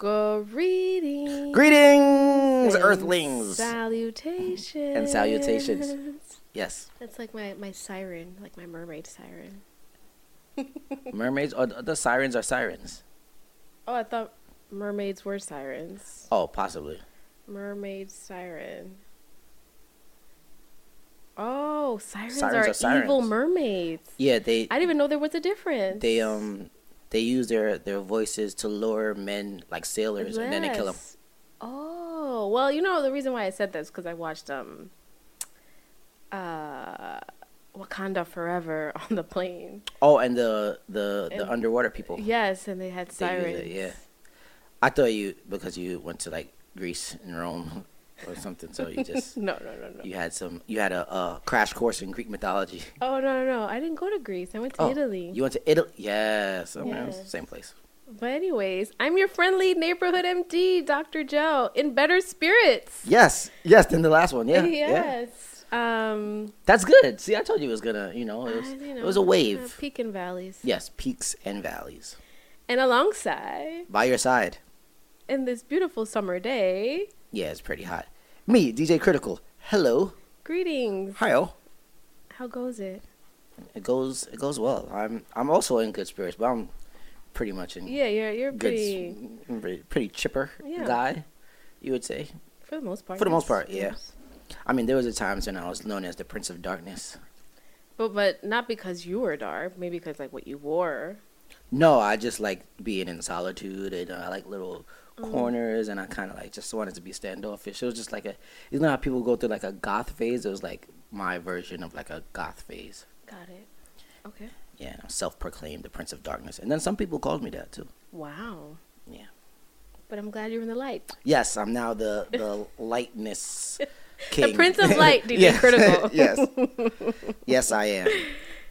Greetings. Greetings, and Earthlings. Salutations. And salutations. Yes, That's like my, my siren, like my mermaid siren. mermaids. Or the sirens are sirens. Oh, I thought mermaids were sirens. Oh, possibly. Mermaid siren. Oh, sirens, Sirens are, are evil mermaids. Yeah, they I didn't even know there was a difference. they um they use their their voices to lure men like sailors, and then they kill them. Oh well, you know the reason why I said this because I watched um, uh, Wakanda Forever on the plane. Oh, and the the the underwater people. Yes, and they had They sirens. it, yeah. I thought you because you went to like Greece and Rome or something, so you just No, no, no, no. you had some you had a, uh crash course in Greek mythology. Oh no, no, no! I didn't go to Greece. I went to Oh, Italy. You went to Italy? Yes, oh, man, same place. But anyways, I'm your friendly neighborhood MD, Dr. Jo, in better spirits. Yes, yes. Then the last one, yeah, yeah. yes. Um, That's good. See, I told you it was gonna, you know, it was, you it was a uh, wave. peak and valleys. Yes, peaks and valleys And alongside, by your side. in this beautiful summer day, Yeah, it's pretty hot. Me, DJ Critical. Hello. greetings. Hi. How goes it? It goes, it goes well. I'm, I'm also in good spirits, but I'm pretty much in Yeah, you're you're good, pretty mm, pretty, pretty chipper Yeah. guy. You would say. for the most part. For the most part, yeah. yes. I mean, there was a times when I was known as the Prince of Darkness. But but not because you were dark, maybe because like what you wore. No, I just like being in solitude, and I like little Mm. corners, and I kind of like just wanted to be standoffish. It was just like a, you know how people go through like a goth phase. It was like my version of like a goth phase. Got it. Okay. Yeah, self-proclaimed the Prince of Darkness, and then some people called me that too. Wow. Yeah. But I'm glad you're in the light. Yes, I'm now the the lightness king, the Prince of Light, DJ Yes. Critical. yes, yes, I am.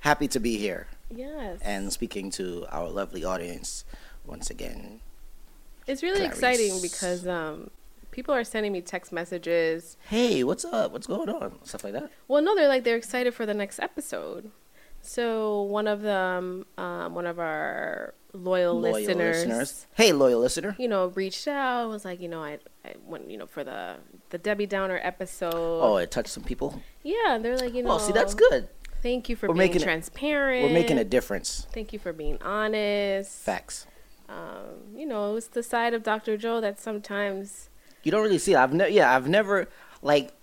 Happy to be here Yes. and speaking to our lovely audience once again. it's really Clarice. exciting because um people are sending me text messages. Hey, what's up? What's going on? Stuff like that. Well, no, they're like they're excited for the next episode. So one of them, um, one of our loyal, listeners, Hey, loyal listener. you know, reached out. Was like, you know, I, I went, you know, for the the Debbie Downer episode. Oh, it touched some people. yeah, they're like, you know, Oh, see, that's good. Thank you for We're being making transparent. We're making a difference. Thank you for being honest. Facts. Um, you know, it's the side of Dr. Jo that sometimes You don't really see. I've never. Yeah, I've never like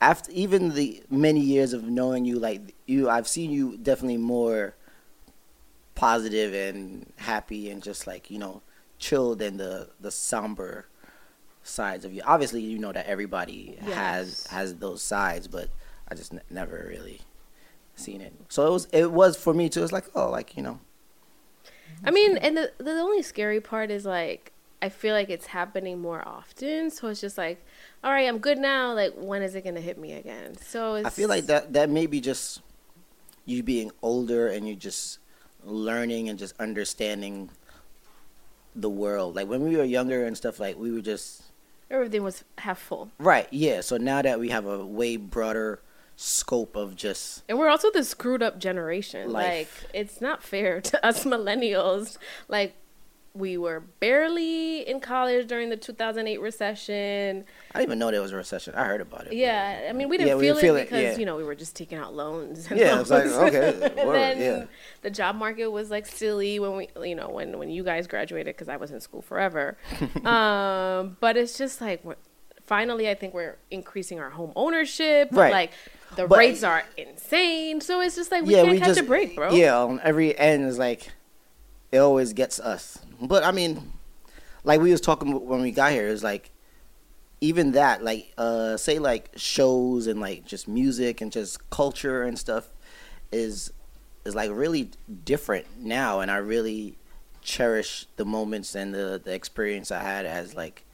after even the many years of knowing you. Like you, I've seen you definitely more positive and happy and just like you know chill than the the somber sides of you. Obviously, you know that everybody has has those sides, but I just n- never really seen it. So it was it was for me too. It's like oh, like you know. I mean, and the the only scary part is like I feel like it's happening more often. So it's just like, all right, I'm good now. Like, when is it gonna hit me again? So it's, I feel like that that may be just you being older and you just learning and just understanding the world. Like when we were younger and stuff, like we were just everything was half full, right. Yeah. So now that we have a way broader scope of just and we're also the screwed up generation. Life. Like, it's not fair to us millennials. Like. We were barely in college during the 2008 recession. I didn't even know there was a recession. I heard about it. Yeah, I mean, we didn't Yeah, we feel, feel it it, because yeah. you know we were just taking out loans. And Yeah, it's like, okay, and word, then yeah. the job market was like silly when we, you know, when when you guys graduated because I was in school forever. um, but it's just like finally, I think we're increasing our home ownership. Right. Like the But- rates are insane, so it's just like we yeah, can't we catch just a break, bro. Yeah, on every end is like it always gets us. But I mean, like we was talking when we got here, it's like even that, like uh say like shows and like just music and just culture and stuff is is like really different now, and I really cherish the moments and the the experience I had as like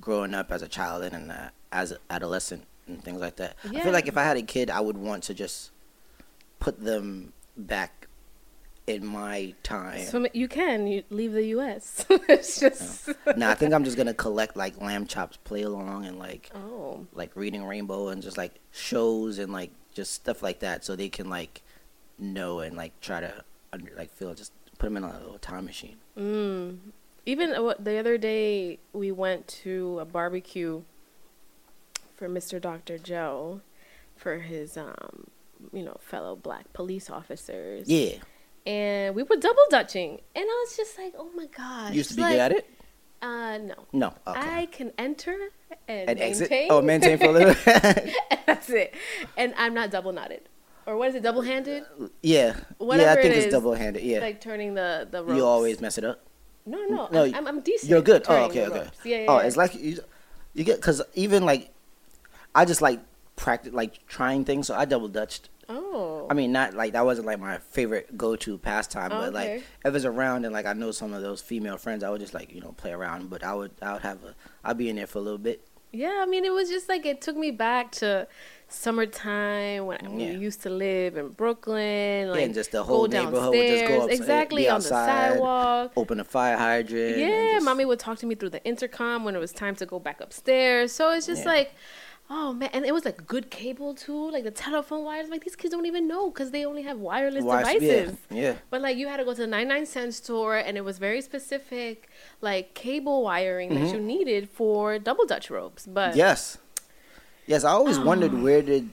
growing up as a child and uh, as an adolescent and things like that. I feel like if I had a kid, I would want to just put them back in my time. So you can you leave the U.S. it's just nah, I think I'm just gonna collect like Lamb Chop's, play along, and like oh like Reading Rainbow and just like shows and like just stuff like that, so they can like know and like try to under like feel just put them in a little time machine. mm. Even uh, the other day, we went to a barbecue for Mr. Dr. Jo for his, um, you know, fellow black police officers. Yeah. And we were double dutching. And I was just like, oh my gosh. You used to be like, good at it? Uh, no. No. Okay. I can enter and, and exit. maintain. Oh, maintain for a little. that's it. And I'm not double knotted. Or what is it, double handed? yeah. Whatever yeah, I think is, it's double handed. Yeah. Like turning the, the ropes. you always mess it up. No, no, No, I'm, I'm decent. You're good. Oh, okay, okay. Yeah, yeah. oh, yeah. it's like you, you get because even like, I just like practice like trying things. So I double dutched. Oh. I mean, not like that wasn't like my favorite go to pastime, but like okay. if it's around and like I know some of those female friends, I would just like you know play around. But I would I would have a I'd be in there for a little bit. Yeah, I mean, it was just like it took me back to summertime when I Yeah. we used to live in Brooklyn. Like and just the whole neighborhood would just go upside- exactly be on the outside, sidewalk. Open a fire hydrant. Yeah, just- mommy would talk to me through the intercom when it was time to go back upstairs. So it's just Yeah. like, oh man, and it was like good cable too, like the telephone wires. Like these kids don't even know because they only have wireless Why- devices. Yeah, yeah. But like you had to go to the 99 cent store and it was very specific like cable wiring that you needed for double dutch ropes. But Mm-hmm. Yes. Yes, I always wondered Oh. where did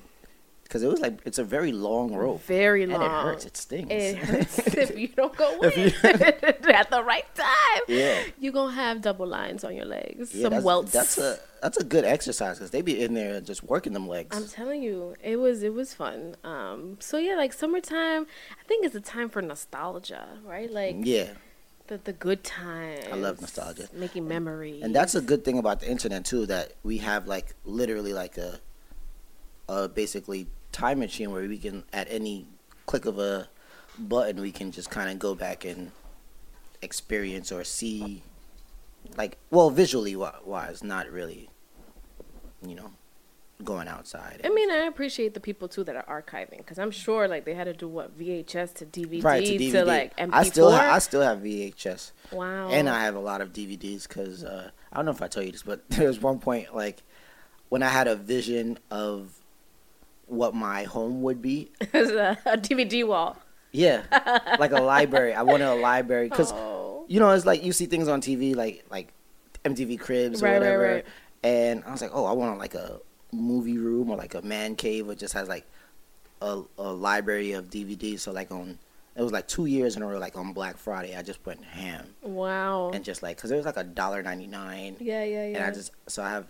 because it was like it's a very long rope. very And long. it hurts. It stings. It hurts if you don't go If in at the right time. Yeah. You're going to have double lines on your legs. Yeah, some that's, welts. That's a that's a good exercise because they be in there just working them legs. I'm telling you, it was it was fun. Um, so yeah, like summertime, I think it's a time for nostalgia, right? Like yeah, the the good times. I love nostalgia. making memories. and that's a good thing about the internet too that we have like literally like a, a basically time machine where we can at any click of a button we can just kind of go back and experience or see like well visually wi- wise not really you know going outside I mean, I appreciate the people too that are archiving because I'm sure like they had to do what VHS to DVD, right to DVD. to like MP4. I still ha- I still have VHS wow. and I have a lot of DVDs because uh, I don't know if I told you this, but there was one point like when I had a vision of what my home would be. There's a, a DVD wall. Yeah, like a library. I wanted a library because oh. You know it's like you see things on TV like like MTV Cribs or Right, right, whatever, right. and I was like, oh, I want like a movie room or like a man cave that just has like a, a library of DVDs. So like on it was like two years in a row, like on Black Friday, I just went ham Wow. and just like because it was like a dollar ninety nine. yeah, yeah, yeah. and I just so I have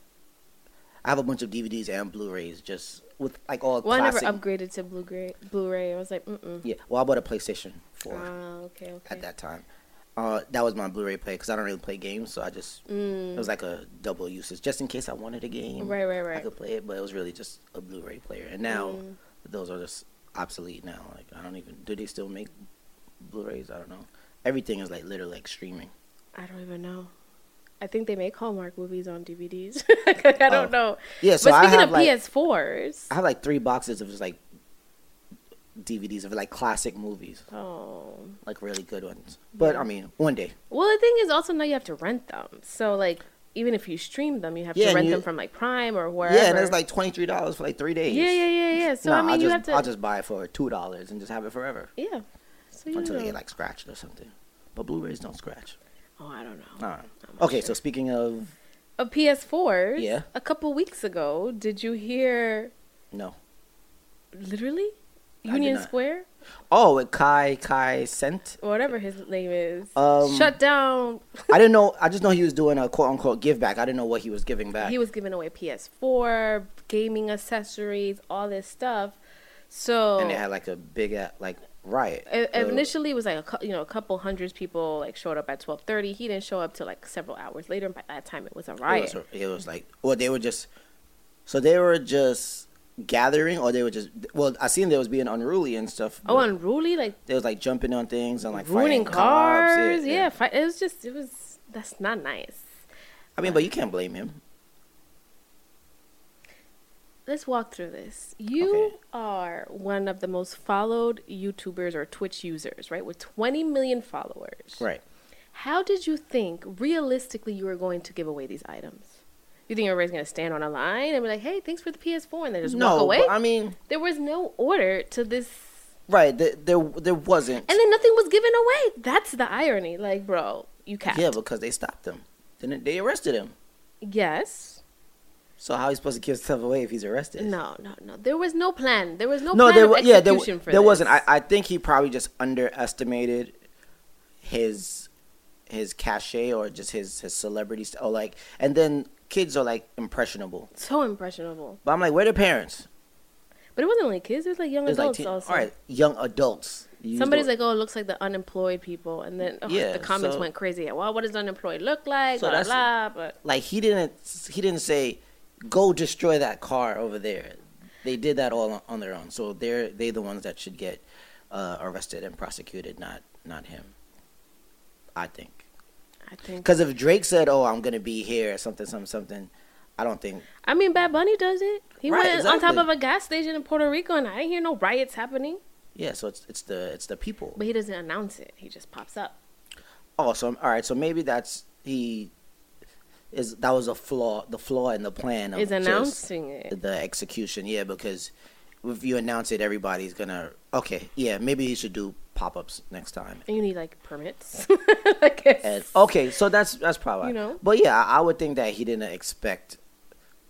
I have a bunch of DVDs and Blu-rays just with like all well, classic. I never upgraded to Blu-ray. Blu-ray. I was like, mm-mm. yeah, well, I bought a PlayStation Four ah, okay, okay. at that time. Uh, that was my Blu-ray player because I don't really play games, so I just it was like a double usage just in case I wanted a game. Right, Right, right, I could play it, but it was really just a Blu-ray player. And now Mm. those are just obsolete now. Like I don't even do they still make Blu-rays? I don't know. Everything is like literally like streaming. I don't even know. I think they make Hallmark movies on DVDs. I don't Oh. know. Yeah, so but I speaking have of like PS4s, I have like three boxes of just like DVDs of like classic movies. oh, like really good ones. But I mean, one day. well, the thing is also now you have to rent them. So like, even if you stream them, you have Yeah, to rent you- them from like Prime or wherever. Yeah, and it's like twenty three dollars for like three days. yeah, yeah, yeah, yeah. So I mean, I'll you just have to. I'll just buy it for two dollars and just have it forever yeah. So you until know. they get like scratched or something. But Blu-rays don't scratch. oh, I don't know. All right. Okay, sure. so speaking of a PS4, Yeah. A couple weeks ago, did you hear? no. Literally, Union. Square, Oh, with Kai Kai Cenat. whatever his name is, Um, shut down. I didn't know. I just know he was doing a quote unquote give back. I didn't know what he was giving back. He was giving away PS4, gaming accessories, all this stuff. So and they had like a big like riot. i- Uh, initially, it was like a you know a couple hundreds people like showed up at twelve thirty. He didn't show up till like several hours later. And by that time, it was a it riot. was, it was like well they were just so they were just gathering or they were just well I seen they was being unruly and stuff. oh, unruly, like they was like jumping on things and like ruining cops. cars. Yeah, fi- it was just it was that's not nice. I mean, but you can't blame him. Let's walk through this. You Okay. are one of the most followed YouTubers or Twitch users, right? With 20 million followers. Right. How did you think realistically you were going to give away these items? You think everybody's going to stand on a line and be like, "Hey, thanks for the PS4," and then just walk away? I mean, there was no order to this, right? There, there, there wasn't. and then nothing was given away. That's the irony, like, bro. you capped. Yeah, because they stopped him. Then they arrested him. yes. So how are you supposed to give himself away if he's arrested? No, no, no. There was no plan. There was no, no, plan there of wa- yeah, there, for there this. wasn't. I, I think he probably just underestimated his his cachet or just his his celebrity st- or like and then kids are like impressionable. so impressionable. But I'm like, where are the parents? But it wasn't only kids. It was like young like adults teen- also. all right, young adults. You Somebody's like, "Oh, it looks like the unemployed people," and then oh, Yeah, the comments so- went crazy. Well, what does unemployed look like? So blah blah. But like he didn't he didn't say go destroy that car over there. They did that all on, on their own. So they're they the ones that should get uh, arrested and prosecuted, not not him. I think. I think. Because if Drake said, "Oh, I'm gonna be here," something, something, something, I don't think. I mean, Bad Bunny does it. He Right, went on top of a gas station in Puerto Rico, and I didn't hear no riots happening. Yeah, so it's it's the it's the people. But he doesn't announce it. He just pops up. Oh, so all right, so maybe that's he is that was a flaw, the flaw in the plan of Is announcing it. the execution. Yeah, because if you announce it, everybody's gonna okay. Yeah, maybe he should do pop ups next time. And you need like permits. I guess. And okay, so that's that's probably You know? But yeah, I I would think that he didn't expect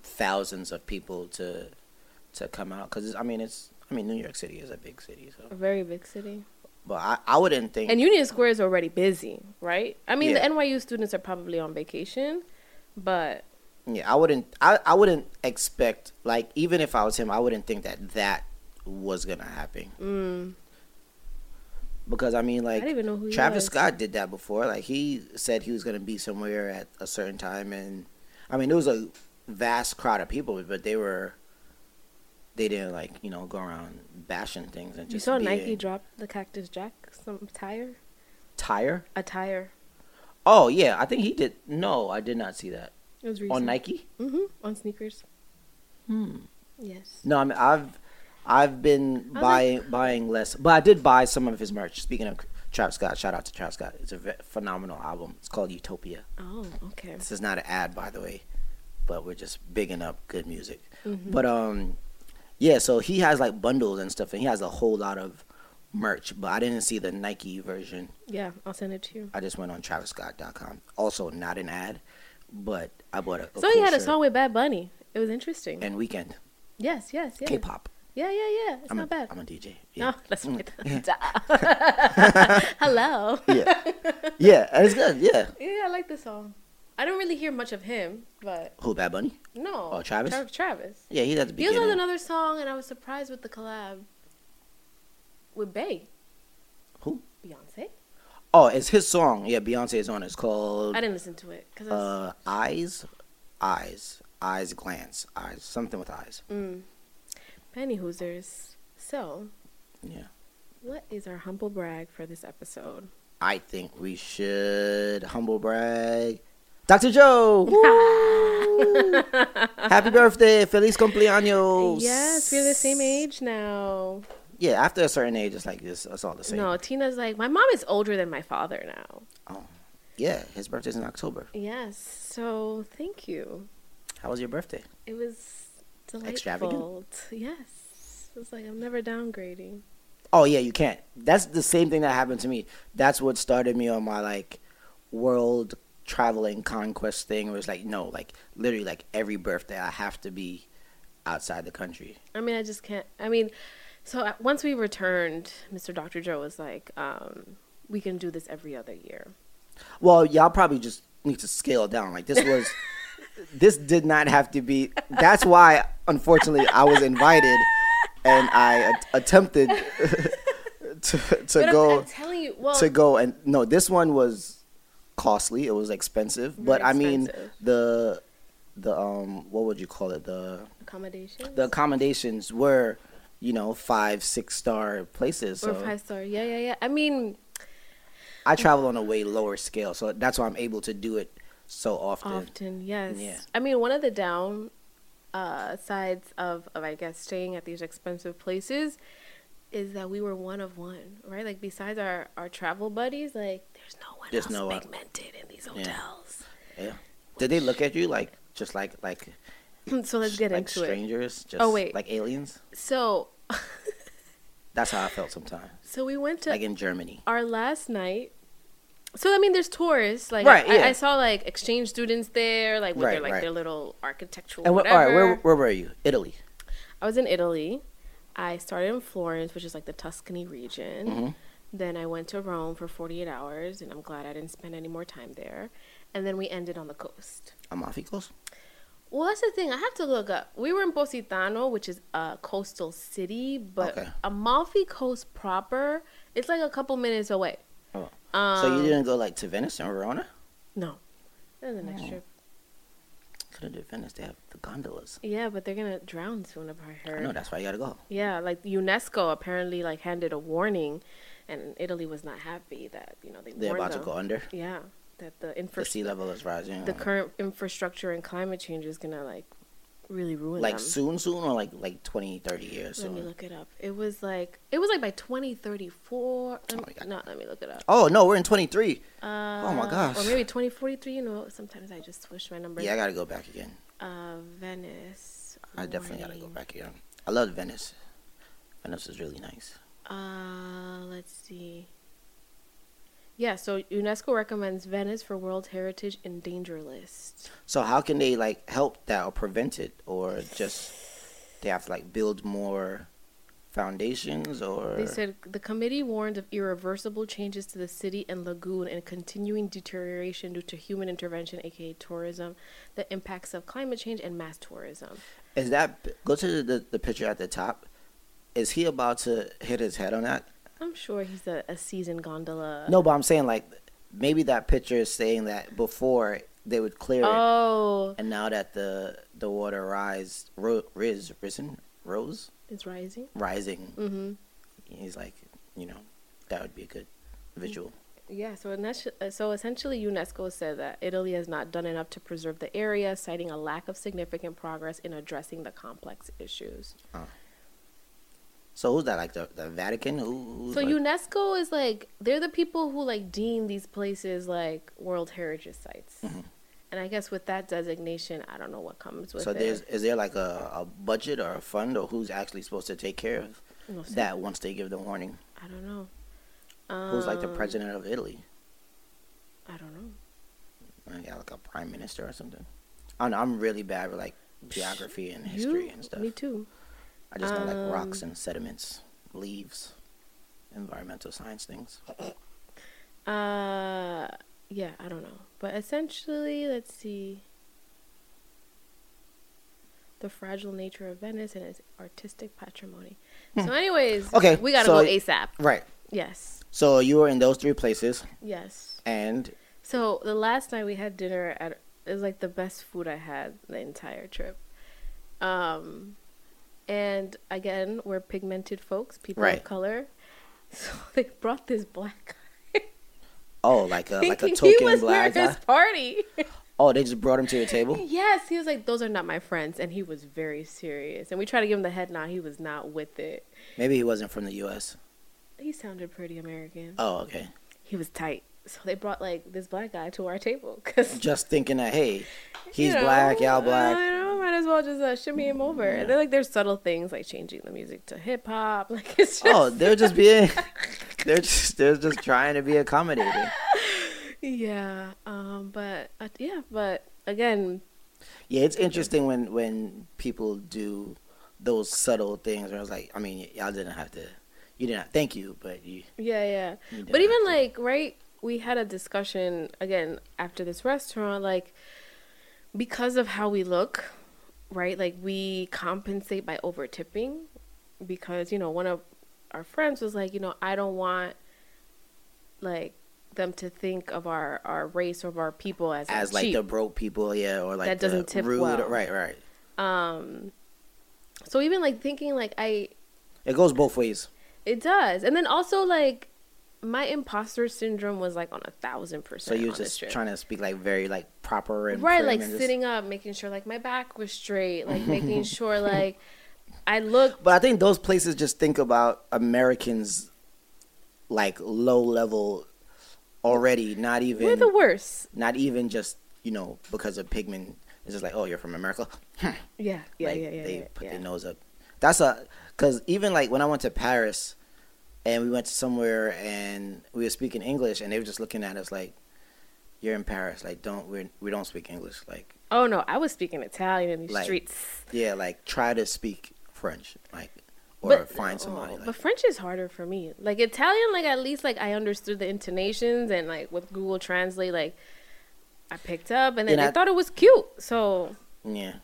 thousands of people to to come out because I mean it's I mean New York City is a big city, so a very big city. but I I wouldn't think And Union Square is already busy, right? I mean, Yeah. the NYU students are probably on vacation, but yeah I wouldn't I I wouldn't expect like even if I was him I wouldn't think that that was gonna happen mm, because I mean like didn't even know who Travis. Scott did that before. Like he said he was gonna be somewhere at a certain time, and I mean it was a vast crowd of people, but they were they didn't like you know go around bashing things and just. You saw being- Nike drop the Cactus Jack some tire, tire. a tire. Oh yeah, I think he did. No, I did not see that It was recent. on Nike. Mm-hmm. On sneakers. Hmm. Yes. No, I mean I've I've been I was buying buying less, but I did buy some of his merch. Speaking of Travis Scott, shout out to Travis Scott. It's a phenomenal album. It's called Utopia. Oh, okay. This is not an ad, by the way, but we're just bigging up good music. Mm-hmm. But um, yeah. So he has like bundles and stuff, and he has a whole lot of merch. But I didn't see the Nike version. Yeah, I'll send it to you. I just went on TravisScott.com. Also, not an ad, but I bought a. a So he cool had a shirt. song with Bad Bunny. It was interesting. and Weeknd yes, yes, yes. K-pop. Yeah, yeah, yeah. It's I'm not a, bad. I'm a DJ. No, Yeah. that's Mm. right. Hello. yeah, yeah, and it's good. Yeah. Yeah, I like the song. I don't really hear much of him, but Who? Bad Bunny? no. Oh, Travis? Tra- Travis. Yeah, he's at the He also beginning. has another song, and I was surprised with the collab with Bay. Who? Beyonce. Oh, it's his song. Yeah, Beyonce is on. It's called I didn't listen to it because uh, Eyes, Eyes, Eyes, Glance, Eyes, something with eyes. mm. Penny Hoosers. So, Yeah. what is our humble brag for this episode? I think we should humble brag. Dr. Jo! Woo! Happy birthday! Feliz cumpleaños! Yes, we're the same age now. Yeah, after a certain age, it's like this. It's all the same. No, Tina's like, my mom is older than my father now. Oh, yeah. His birthday's in October. Yes, so thank you. How was your birthday? It was delightful. Extravagant? Yes. it's like, I'm never downgrading. Oh yeah, you can't. That's the same thing that happened to me. That's what started me on my like world traveling conquest thing. It was like no, like literally like every birthday I have to be outside the country. I mean, I just can't. I mean, so uh, once we returned, Mr. Dr. Jo was like, um, we can do this every other year. Well, y'all probably just need to scale down. Like this was, this did not have to be. That's why, unfortunately, I was invited, and I a- attempted to to but go I'm, telling you, well, to go and no. This one was costly. It was expensive, but Very I mean the the um what would you call it the accommodations the accommodations were you know five six star places. or So five star. Yeah, yeah, yeah. I mean, I travel on a way lower scale, so that's why I'm able to do it so often. often, yes. Yeah. I mean, one of the down uh, sides of, of, I guess, staying at these expensive places is that we were one of one, right? Like, besides our, our travel buddies, like, there's no one There's else no pigmented in these Yeah. hotels. Yeah. Did they look at you like just like like so let's get like into it. strangers? Just Oh, wait. like aliens? So, That's how I felt sometimes. so we went to Like in Germany. our last night So I mean, there's tourists. Like Right, I, yeah. I saw like exchange students there, like with their Right, like right. their little architectural. And wh- all where where were you? Italy. I was in Italy. I started in Florence, which is like the Tuscany region. Mm-hmm. Then I went to Rome for 48 hours, and I'm glad I didn't spend any more time there. And then we ended on the coast. Amalfi Coast. Well, that's the thing. I have to look up. We were in Positano, which is a coastal city, but Okay. Amalfi Coast proper, it's like a couple minutes away. Oh. Um, so you didn't go like to Venice and Verona? No. That was the next Oh. trip. Could have did Venice. They have the gondolas. Yeah, but they're gonna drown soon. If I heard. Know that's why you gotta go. Yeah, like UNESCO apparently like handed a warning, and Italy was not happy that you know they They're about to go under. Yeah, that the The sea level is rising. the current infrastructure and climate change is gonna like really ruin like them. soon, soon, or like like 20, 30 years Let me look it up. It was like it was like by twenty thirty four. Oh my No, let me look it up. Oh no, we're in twenty three. Uh, my gosh. Or maybe twenty forty three. You know, sometimes I just switch my numbers. Yeah, I gotta go back again. Uh, Venice. I definitely gotta go back again. I love Venice. Venice is really nice. Uh, let's see. Yeah, so UNESCO recommends Venice for World Heritage in danger list. So how can they like help that or prevent it, or just they have to like build more foundations, or They said the committee warned of irreversible changes to the city and lagoon and continuing deterioration due to human intervention, aka tourism, the impacts of climate change and mass tourism. is that go to the the picture at the top? Is he about to hit his head on that? I'm sure he's a, a seasoned gondola. No, but I'm saying like maybe that picture is saying that before they would clear it, Oh, and now that the the water rise ro- riz risen rose it's rising. rising, Mm-hmm. he's like you know that would be a good visual. Yeah, so uh, so essentially, UNESCO said that Italy has not done enough to preserve the area, citing a lack of significant progress in addressing the complex issues. So who's that? Like the, the Vatican? Who, So like, UNESCO is like they're the people who like deem these places like World Heritage sites, Mhm. and I guess with that designation, I don't know what comes with So it. So there's is there like a, a budget or a fund or who's actually supposed to take care of We'll that once they give the warning? I don't know. Who's like the Um, president of Italy? I don't know. Yeah, like a prime minister or something. I. I'm really bad with like geography and history You? and stuff. Me too. I just know like rocks Um, and sediments, leaves, environmental science things. Uh, yeah, I don't know, but essentially, let's see. The fragile nature of Venice and its artistic patrimony. So, anyways, Hmm. Okay, we gotta so- go ASAP. Right. Yes, So you were in those three places, yes. and So the last night we had dinner at it was like the best food I had the entire trip. Um, and again, we're pigmented folks, people Right. of color. So they brought this black guy. oh, like a like a token was black guy. his party. Oh, they just brought him to your table. yes, he was like, "Those are not my friends," and he was very serious. And we tried to give him the head nod. He was not with it. Maybe he wasn't from the U.S. He sounded pretty American. Oh, okay. He was tight. So they brought like this black guy to our table because Just thinking that hey, he's black, y'all black. Might as well just uh, shimmy him over. And then like there's subtle things like changing the music to hip hop. Like it's just Oh, they're just being, they're just they're just trying to be accommodating. yeah. Um, but uh, yeah, but again, Yeah, it's interesting when when people do those subtle things. Where I was like, I mean, y'all didn't have to, you didn't. Have, thank you, but you. yeah, yeah. you But even like right, we had a discussion again after this restaurant, like because of how we look, right? Like we compensate by over tipping because you know one of our friends was like, you know, I don't want like them to think of our our race or of our people as as like cheap. the broke people, yeah, or like That doesn't tip rude, well. right, right. um. So even like thinking like I It goes both ways. It does. And then also like my imposter syndrome was like on a thousand percent. So you were just trying to speak like very like proper and right, like and just- sitting up, making sure like my back was straight, like making sure like I look. But I think those places just think about Americans like low level already, not even we're the worst. not even just you know because of pigment. It's just like, oh, you're from America. Yeah, yeah, like yeah, yeah. they yeah, put yeah. their nose up. That's a because even like when I went to Paris, and we went to somewhere and we were speaking English, and they were just looking at us like, "You're in Paris. Like, don't we we don't speak English. Like, Oh no, I was speaking Italian in these Like, streets. yeah, like try to speak French, like, or But- find somebody. oh, like, but French is harder for me. Like Italian, like at least like I understood the intonations and like with Google Translate, like I picked up and then And I I- thought it was cute. So Yeah.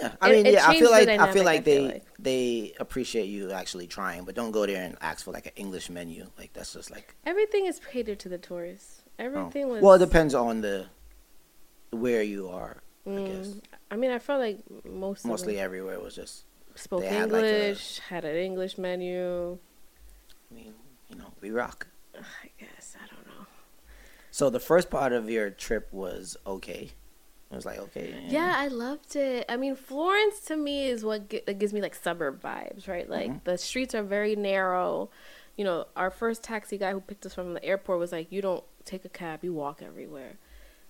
Yeah, I mean, it yeah, I feel like I dynamic, feel I like they feel like. they appreciate you actually trying, but don't go there and ask for like an English menu. Like that's just like everything is catered to the tourists. oh. Everything was well, it depends on the where you are. I guess Mm, I mean, I felt like most mostly them everywhere was just. spoke they had, like, a- English, had an English menu. I mean, you know, we rock. I guess I don't know. So the first part of your trip was okay. It was like okay. Yeah, I loved it. I mean, Florence to me is what gi- gives me like suburb vibes, right? Like Mhm. the streets are very narrow. You know, our first taxi guy who picked us from the airport was like, "You don't take a cab, you walk everywhere."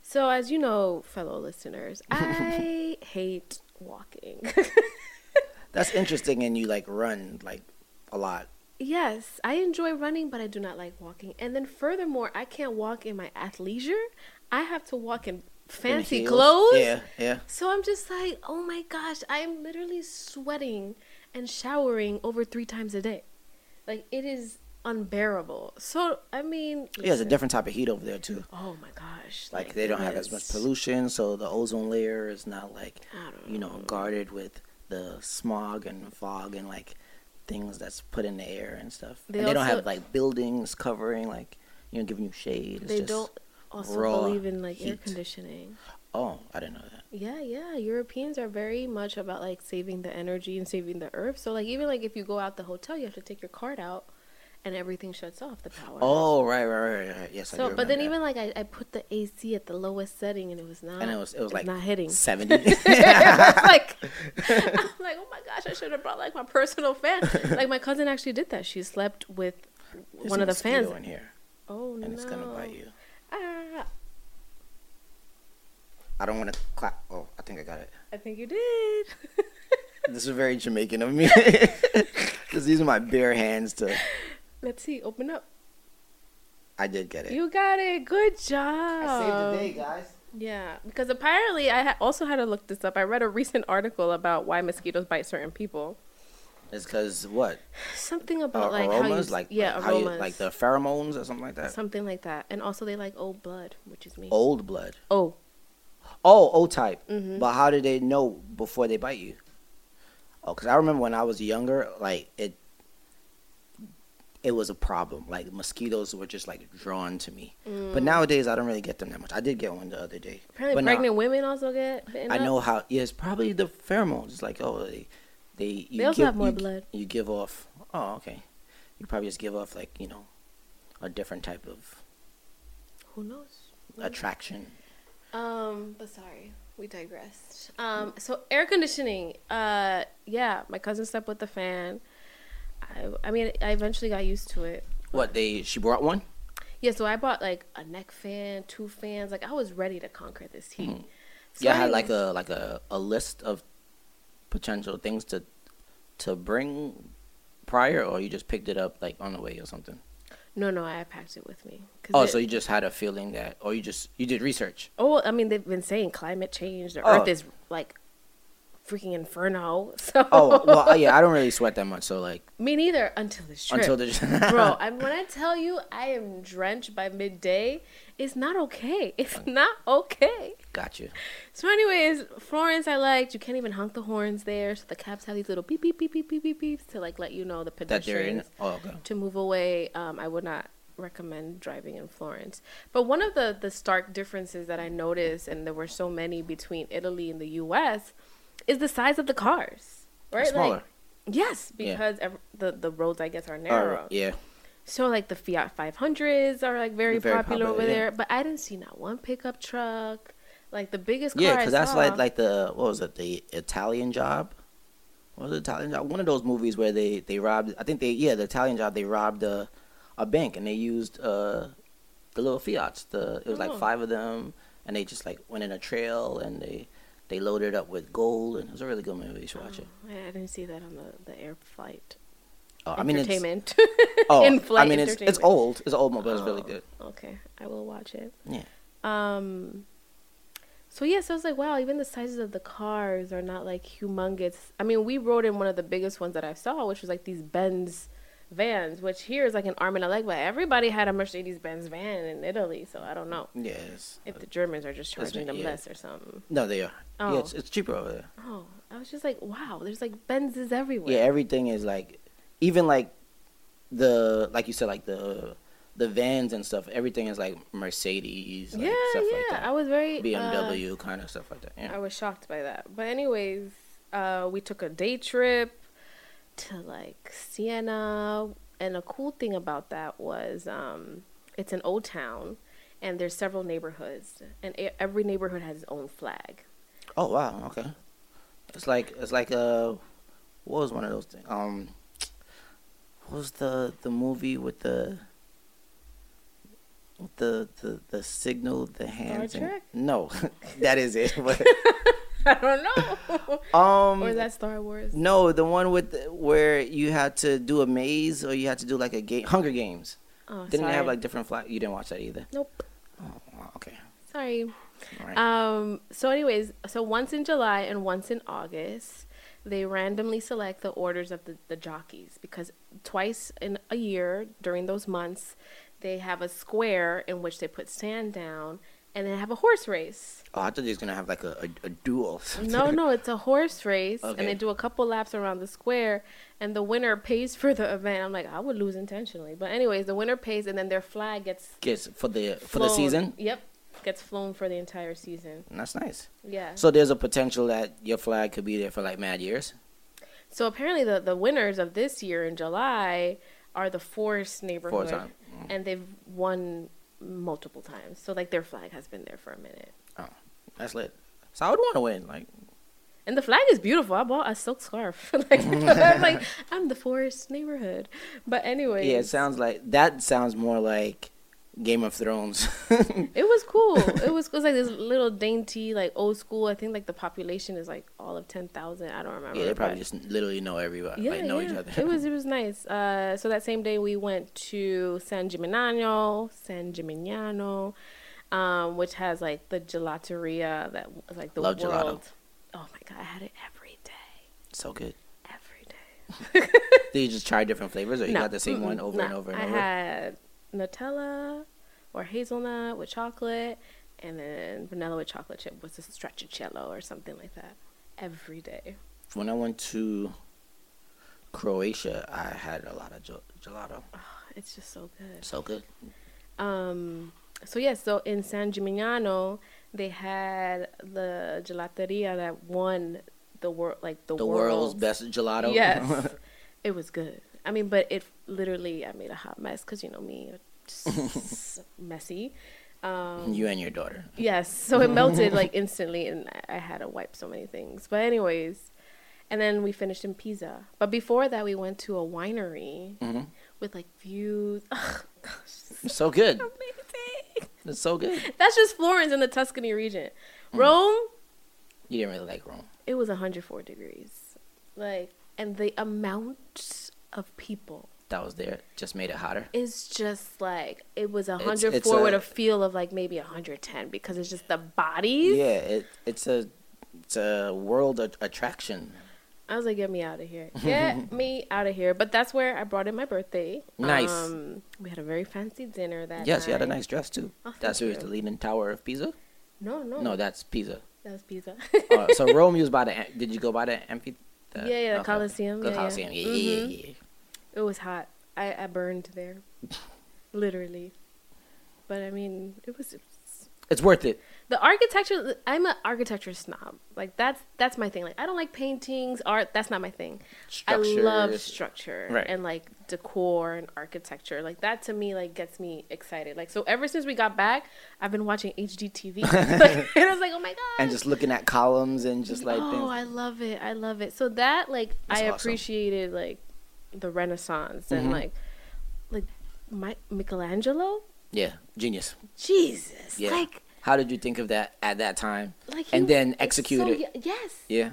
So, as you know, fellow listeners, I hate walking. That's interesting, and you like run like a lot. yes, I enjoy running, but I do not like walking. And then furthermore, I can't walk in my athleisure. I have to walk In fancy clothes. Yeah, yeah. So I'm just like, oh my gosh, I'm literally sweating and showering over three times a day. Like it is unbearable. So I mean, Yeah, it's a different type of heat over there too. Oh my gosh, Like they don't have as much pollution, so the ozone layer is not like you know guarded with the smog and fog and like things that's put in the air and stuff. They and they don't have like buildings covering like you know giving you shade. It's They just, don't also raw believe in like air conditioning. Oh, I didn't know that. Yeah, yeah. Europeans are very much about like saving the energy and saving the earth. So like even like if you go out the hotel, you have to take your card out, and everything shuts off the power. Oh, right, right, right, right. Yes, I So, but then remember even like I, I put the AC at the lowest setting and it was not. and it was it was it's like not hitting. seventy. Like I'm like, oh my gosh, I should have brought like my personal fan. Like my cousin actually did that. She slept with There's one of the fans. in here, Oh no! and it's gonna bite you. Ah, I don't want to clap. Oh, I think I got it. I think you did. This is very Jamaican of me. Because these are my bare hands to. Let's see. Open up. I did get it. You got it. Good job. I saved the day, guys. Yeah, because apparently I also had to look this up. I read a recent article about why mosquitoes bite certain people. It's because what? Something Uh, about like aromas, how you, like yeah, like how you, aromas, like the pheromones or something like that. something like that. And also they like old blood, which is me. Old blood. Oh, Oh, O type. Mhm. But how do they know before they bite you? Oh, because I remember when I was younger, like it, it was a problem. Like mosquitoes were just like drawn to me. But nowadays, I don't really get them that much. I did get one the other day. Mm. apparently but now- pregnant women also get. I up. know how. Yeah, it's probably the pheromones. It's like oh, they, they. You They also give, have more you, blood. You give off. Oh, okay. You probably just give off like you know, a different type of Who knows? attraction. Um, but sorry, we digressed. Um, so air conditioning. Uh, yeah, my cousin slept with the fan. I, I mean, I eventually got used to it. What they? She brought one. Yeah, so I bought like a neck fan, two fans. Like I was ready to conquer this heat. Mhm. So yeah, I had like a like a, a list of potential things to to bring prior, or you just picked it up like on the way or something. No, no, I packed it with me. Oh, it- so you just had a feeling that, or you just you did research. Oh, I mean, they've been saying climate change. The Oh. Earth is like freaking inferno. So Oh, well, yeah, I don't really sweat that much, so like me neither until this trip. until the Bro, I when I tell you I am drenched by midday, it's not okay. It's not okay. got you. So, anyways, Florence, I liked. You can't even honk the horns there. So the cabs have these little beep beep beep beep beep beep beeps to like let you know the pedestrians. Oh, okay. to move away. Um, I would not recommend driving in Florence. But one of the the stark differences that I noticed, and there were so many between Italy and the U.S., is the size of the cars. Right, Smaller. Like, yes, Yeah. because ev- the the roads I guess are narrow. yeah. So like the Fiat 500s are like very, Very popular, popular, over yeah. there, but I didn't see not one pickup truck. Like the biggest car Yeah, because that's saw- like like the what was it? The Italian Job. What was it Italian Job? One of those movies where they they robbed. I think they yeah the Italian Job. They robbed a a bank and they used uh the little Fiats. The it was like Oh. five of them, and they just like went in a trail and they they loaded it up with gold and it was a really good movie. You should watch it. Oh, I didn't see that on the the air flight. Oh, I mean, it's entertainment. oh, I mean, it's it's old. It's old, but it's really Oh, good. Okay, I will watch it. Yeah. Um. So yes, I was like, wow, even the sizes of the cars are not like humongous. I mean, we rode in one of the biggest ones that I saw, which was like these Benz vans, which here is like an arm and a leg, but everybody had a Mercedes Benz van in Italy, so I don't know Yes. if the Germans are just charging them yeah. less or something. No, they are. Oh. Yeah, it's, it's cheaper over there. Oh, I was just like, wow, there's like Benzes everywhere. Yeah, everything is like, even like the like you said, like the the vans and stuff. Everything is like Mercedes, like, yeah, stuff yeah. like that. I was very uh, BMW kind of stuff like that. Yeah. I was shocked by that. But anyways, uh, we took a day trip to like Siena, and a cool thing about that was um, it's an old town, and there's several neighborhoods, and every neighborhood has its own flag. Oh wow. Okay. It's like it's like uh, what was one of those things? Um, what was the the movie with the with the the the signal, the hands? and- Trek? no, that is it. But, I don't know. um, or is that Star Wars? No, the one with the, where you had to do a maze or you had to do like a game, Hunger Games. Oh, Didn't sorry. they have like different flat? You didn't watch that either. Nope. Oh, okay. Sorry. Right. Um. So, anyways, so once in July and once in August, they randomly select the orders of the, the jockeys because twice in a year during those months, they have a square in which they put sand down and then have a horse race. oh, I thought you was gonna have like a, a, a duel. No, no, it's a horse race, Okay. and they do a couple laps around the square, and the winner pays for the event. I'm like, I would lose intentionally, but anyways, the winner pays, and then their flag gets Yes, for the for the season. Yep, gets flown for the entire season. That's nice. Yeah. So there's a potential that your flag could be there for like mad years. So apparently, the the winners of this year in July are the Forest neighborhood, time. Mm. and they've won multiple times. So like their flag has been there for a minute, Oh, That's lit. So I would want to win. Like, and the flag is beautiful. I bought a silk scarf. like, I'm like I'm the Forest neighborhood. But anyway, yeah, it sounds like that. Sounds more like Game of Thrones. it was cool. it was it was like this little dainty, like old school. I think like the population is like all of ten thousand. I don't remember. yeah, they probably just literally know everybody. yeah, like know yeah. each other. it was it was nice. Uh, so that same day we went to San Gimignano, San Gimignano, um, which has like the gelateria that was like the Love gelato. Oh my god, I had it every day, so good. every day. Did you just try different flavors, or you No, got the same mm-mm, one over and over and I over? had Nutella or hazelnut with chocolate, and then vanilla with chocolate chip was a stracciatella or something like that. Every day. when I went to Croatia, I had a lot of gel- gelato. It's just so good. So good. Um. So yes. so in San Gimignano, they had the gelateria that won the world, like the, The world's world. best gelato. Yes, it was good. I mean, but it literally, I made a hot mess because you know me, messy. Um, you and your daughter. Yes, so it melted like instantly, and I- had to wipe so many things. But anyways, and then we finished in Pisa. But before that, we went to a winery Mhm. with like views. Ugh, gosh, so good. amazing. It's so good. That's just Florence in the Tuscany region. Mm. Rome, You didn't really like Rome. it was 104 degrees, like, and the amount of people That was there. Just made it hotter. It's just like it was it's 104 with a- a feel of like maybe 110 because it's just the bodies. Yeah, it, it's a it's a world a- attraction. I was like, get me out of here. Get me out of here. But that's where I brought in my birthday. Nice. Um, we had a very fancy dinner that Yes, you had a nice dress too. Oh, that's where it's the Leaning Tower of Pisa. No, no. No, that's Pisa. That's Pisa. Uh, so Rome, you was by the. Did you go by the amphitheater? Yeah, yeah, the Colosseum, The yeah, yeah. Colosseum. Yeah, yeah, yeah, yeah. It was hot. I, I burned there. Literally. But I mean, it was, it was It's worth it. the architecture I'm an architecture snob. Like that's that's my thing. Like I don't like paintings, art, that's not my thing. I love structure Right. and like decor and architecture. Like that to me like gets me excited. Like so ever since we got back, I've been watching HGTV. Like, and I was like, "Oh my god." And just looking at columns and just like oh, things. I love it. I love it. So that like That's I awesome. appreciated like the Renaissance and Mhm. like like Michelangelo. Yeah, genius. Jesus. Yeah. Like How did you think of that at that time? like And he- then execute so- it. Yes. Yeah.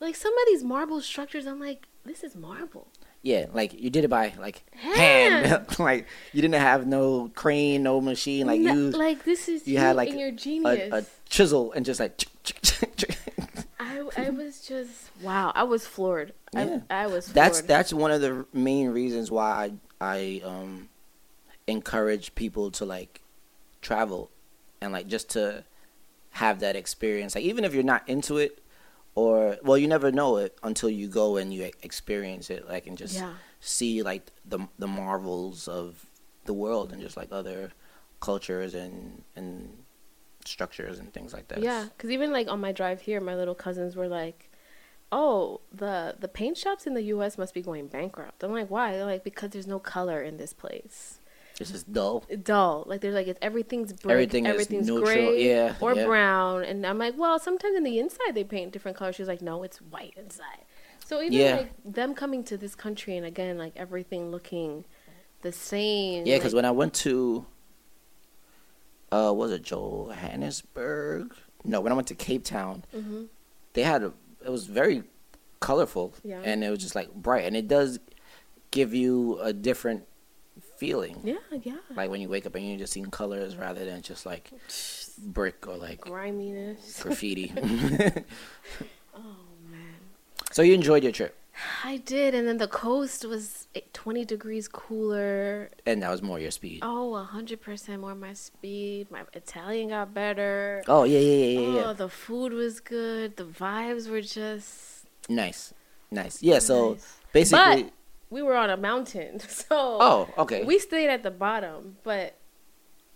Like some of these marble structures I'm like this is marble. Yeah, like you did it by like hand. Hand. like you didn't have no crane, no machine. Like No, you like this is you you had like and your a, genius. a chisel and just like I I was just wow. I was floored. Yeah. I, I was floored. that's that's one of the main reasons why I I um encourage people to like travel and like just to have that experience. Like even if you're not into it or well you never know it until you go and you experience it like and just yeah. see like the the marvels of the world and just like other cultures and and structures and things like that. Yeah, because even like on my drive here, my little cousins were like, "Oh, the the paint shops in the U.S. must be going bankrupt." I'm like, "Why?" They're like, "Because there's no color in this place. It's just dull. Dull. Like there's like it's everything's brick, Everything is everything's neutral, gray yeah, or yeah. brown." And I'm like, "Well, sometimes in the inside they paint different colors." She's like, "No, it's white inside." So even Yeah. like them coming to this country and again like everything looking the same. Yeah, because like, when I went to, uh, was it Johannesburg? No, when I went to Cape Town, Mhm. they had a. It was very colorful, Yeah. and it was just like bright, and it does give you a different feeling. yeah, yeah, Like when you wake up and you're just seeing colors rather than just like brick or like griminess. graffiti. oh man. so you enjoyed your trip, I did, and then the coast was eh, 20 degrees cooler. and that was more your speed. Oh, 100% more my speed. My Italian got better. Oh yeah, yeah, yeah, yeah, yeah. Oh, the food was good. The vibes were just Nice, nice. Yeah. So basically, But we were on a mountain, so oh, okay. we stayed at the bottom. But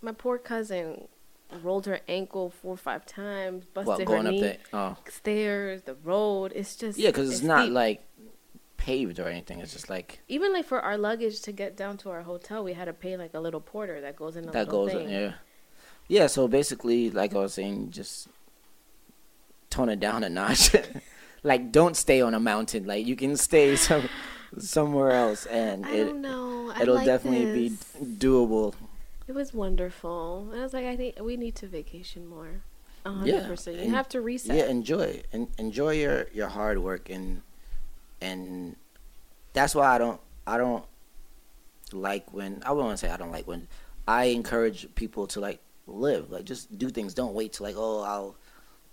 my poor cousin rolled her ankle four or five times, busted well, her going up knee. there. Oh. Stairs, the road. It's just Yeah, because it's, not steep. like paved or anything. It's just like even like for our luggage to get down to our hotel, we had to pay like a little porter that goes in the that goes. thing. Yeah, yeah. So basically, like I was saying, just tone it down a notch. like, don't stay on a mountain. Like, you can stay some somewhere else, and I it don't know. I it'll like definitely this. be doable. It was wonderful. And I was like, I think we need to vacation more. A hundred Yeah, percent. You have to reset. Yeah, enjoy and enjoy your your hard work and and that's why I don't I don't like when I wouldn't want to say I don't like when I encourage people to like live like just do things. Don't wait till like oh I'll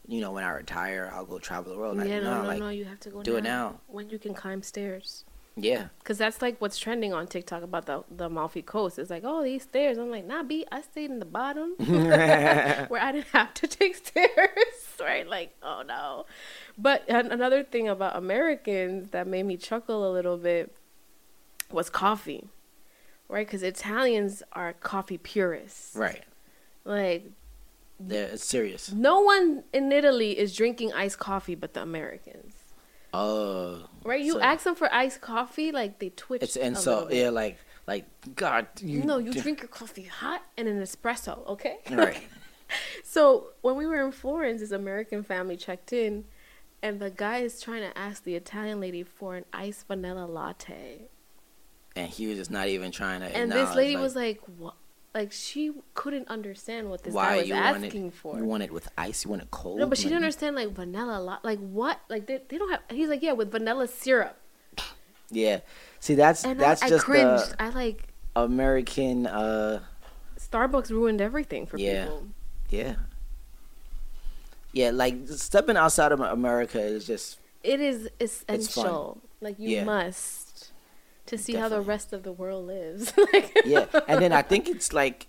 you know when I retire I'll go travel the world. Like, yeah, no, no, like no. You have to go. do it now. now. when you can climb stairs. Yeah Cause that's like what's trending on TikTok about the the Amalfi Coast. It's like, oh, these stairs. I'm like, nah, B. I stayed in the bottom where I didn't have to take stairs, right? Like, oh no. But an- another thing about Americans that made me chuckle a little bit was coffee, right? Because Italians are coffee purists. right. Like, They're, it's serious. no one in Italy is drinking iced coffee but the Americans. Oh, Right? You So- ask them for iced coffee, like they twitch. it's and so yeah like like God you no, you drink your coffee hot and an espresso, okay? right. So when we were in Florence, this American family checked in, and the guy is trying to ask the Italian lady for an iced vanilla latte, And he was just not even trying to. and this lady like, was like, "What?" Like she couldn't understand what this why guy was you asking it, for. You want it with ice. You want it cold. no, but she didn't understand like vanilla lot. Like what? Like they, they don't have. He's like, yeah, with vanilla syrup. Yeah. See, that's And that's I, I just cringed. the I like American. uh Starbucks ruined everything for Yeah. people. Yeah. Yeah, like stepping outside of America is just It is essential. Like you Yeah. must to see how the rest of the world lives. like, yeah. And then I think it's like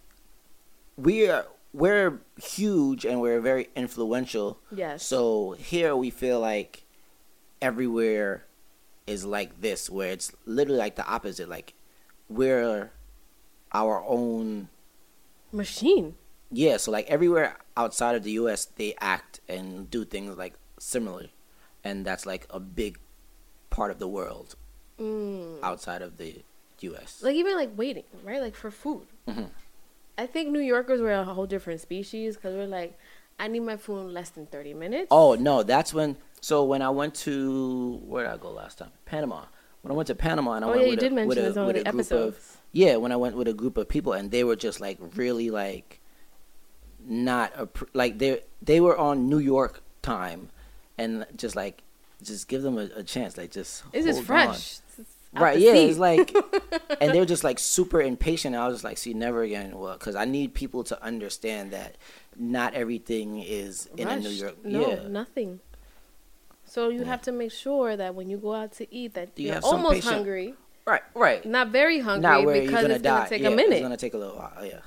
we're we're huge and we're very influential. yes. So here we feel like everywhere is like this, where it's literally like the opposite. Like we're our own machine. Yeah, so like everywhere outside of the U.S., they act and do things like similar, and that's like a big part of the world Mm. outside of the U.S. Like even like waiting, right? Like for food. Mhm. I think New Yorkers were a whole different species because we're like, I need my food in less than thirty minutes. oh no, that's when. So when I went to where did I go last time? Panama. When I went to Panama, and I Oh, went yeah, you with did a, mention with a, with a group episodes. of yeah, when I went with a group of people, and they were just like really like not a, like they they were on New York time, and just like just give them a, a chance, like just This is hold on. Right? Yeah, seat. it's like, and they're just like super impatient. I was just like, see, never again. Well, because I need people to understand that not everything is in a New York. No, yeah, nothing. So you Yeah. have to make sure that when you go out to eat, that You you're almost patient- hungry, right, right. not very hungry, Not where because gonna it's die. gonna take yeah, a minute. It's gonna take a little while. Yeah,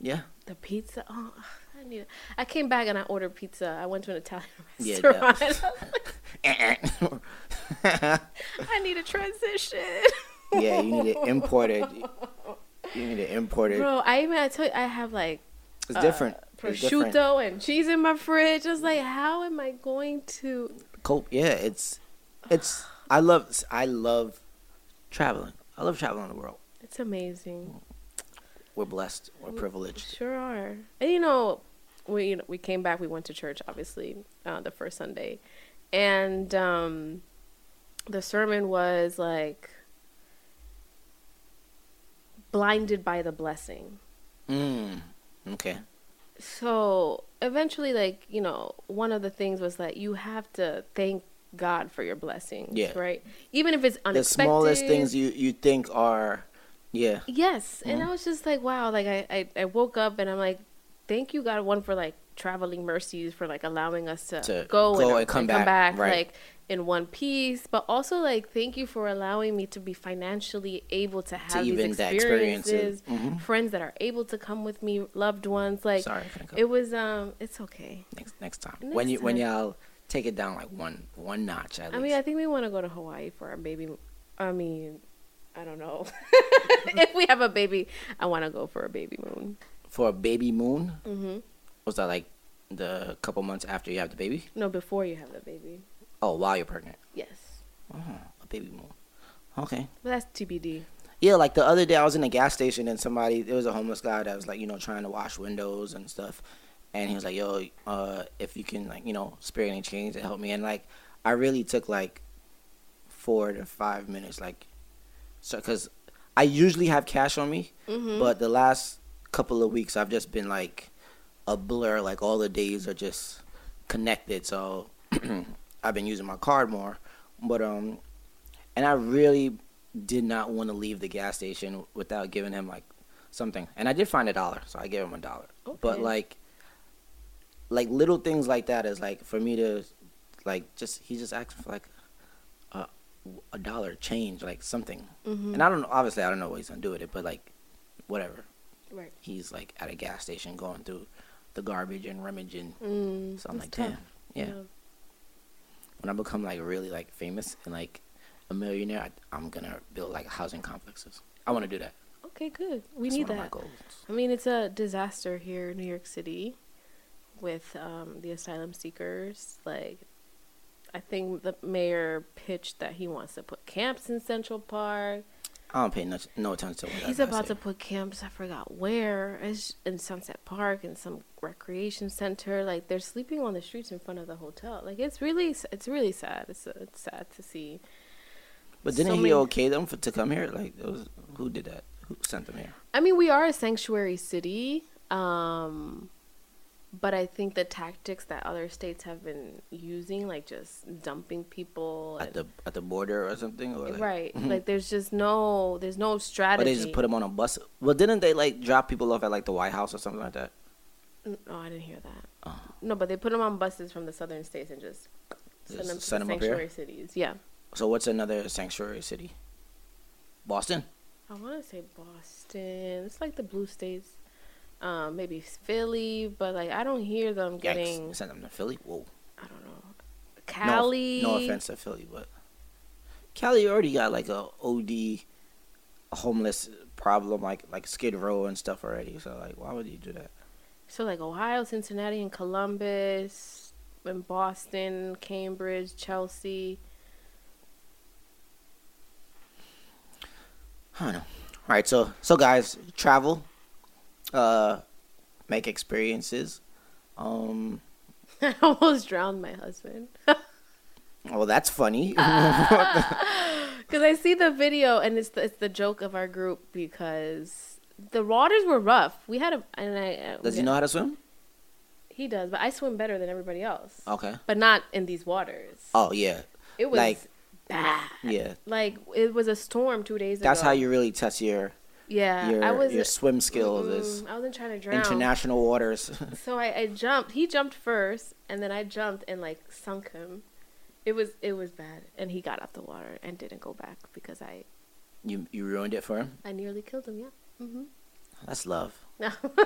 yeah. The pizza. Oh, I need. It. I came back and I ordered pizza. I went to an Italian restaurant. that- I need a transition. yeah, you need to import it. You need to import it. Bro, I even I tell you, I have like It's uh, different. It's different. prosciutto and cheese in my fridge. I was like, how am I going to? Cope. Yeah, it's it's. I love I love traveling. I love traveling the world. It's amazing. We're blessed. We're privileged. Sure are. And you know, we you know, we came back. We went to church, obviously, uh, the first Sunday, and um, the sermon was like blinded by the blessing. Mm. Okay. So eventually, like you know, one of the things was that you have to thank God for your blessings. Yeah. Right. Even if it's unexpected. The smallest things you you think are, yeah. Yes, and Mm. I was just like, wow. Like I, I, I woke up and I'm like, thank you God, one for like traveling mercies for like allowing us to, To go, go and, and come back, right. like in one piece. But also like, thank you for allowing me to be financially able to have these even that experiences. it. Mhm. Friends that are able to come with me, loved ones. Like Sorry, it was, um, it's okay. next next time Next when you when y'all take it down like one one notch at I least. mean, I think we want to go to Hawaii for our baby. I mean, I don't know. if we have a baby, I want to go for a baby moon. For a baby moon, Mm-hmm. was that like the couple months after you have the baby? No, before you have the baby. Oh, while you're pregnant. Yes. Oh, a baby moon. Okay. But that's TBD. Yeah, like the other day I was in a gas station and somebody there was a homeless guy that was like, you know, trying to wash windows and stuff. And he was like, Yo, uh, if you can like, you know, spare any change to help me and like I really took like four to five minutes, like so because I usually have cash on me, Mm-hmm. but the last couple of weeks I've just been like a blur, like all the days are just connected, so I've been using my card more. But um and I really did not want to leave the gas station without giving him like something. And I did find a dollar, so I gave him a dollar. But like like little things like that is like for me to like just he just asked for like a a dollar change, like something. mm-hmm. And I don't know obviously I don't know what he's gonna do with it, but like whatever. Right. He's like at a gas station going through the garbage and rummaging. Mm, So I'm like, tough. damn. Yeah. When I become like really like famous and like a millionaire, I, I'm gonna build like housing complexes. I want to do that. Okay, good. We That's need one of my that. I mean, it's a disaster here in New York City with um, the asylum seekers. Like, I think the mayor pitched that he wants to put camps in Central Park. I don't pay no, no attention to what He's about to put camps. I forgot where. It's in Sunset Park in some recreation center. Like they're sleeping on the streets in front of the hotel. Like it's really, it's really sad. It's it's sad to see. But didn't so he many- okay them for, to come here? Like, it was, who did that? Who sent them here? I mean, we are a sanctuary city, um, but I think the tactics that other states have been using, like just dumping people, At the at the border or something? Or like, right? Like there's just no, there's no strategy. they just put them on a bus? Well, didn't they like drop people off at like the White House or something like that? N- Oh, I didn't hear that. Oh. No, but they put them on buses from the southern states and just send Just them to send 'em up here? sanctuary cities. Yeah, So what's another sanctuary city? Boston. I want to say Boston. It's like the blue states. Um, maybe Philly, but like I don't hear them getting. Yikes! Send them to Philly. Whoa. I don't know. No- Cali. No, offense to Philly, but Cali already got like a OD homeless problem, like like Skid Row and stuff already. So like, why would you do that? So like Ohio, Cincinnati, and Columbus, and Boston, Cambridge, Chelsea. I don't know. All right, so so guys, travel, uh, make experiences. Um, I almost drowned my husband well, that's funny. because I see the video and it's the, it's the joke of our group because the waters were rough. We had a and I uh, Does he know how to swim? He does, but I swim better than everybody else. Okay. But not in these waters. Oh yeah, It was like- bad. Yeah. Like it was a storm two days That's ago. That's how you really test your Yeah, your I was. your swim skills mm, is I wasn't trying to drown. international waters. So I, I jumped. He jumped first, and then I jumped and like sunk him. It was it was bad, and he got out the water and didn't go back because I you you ruined it for him. I nearly killed him. Yeah. hmm That's love. No.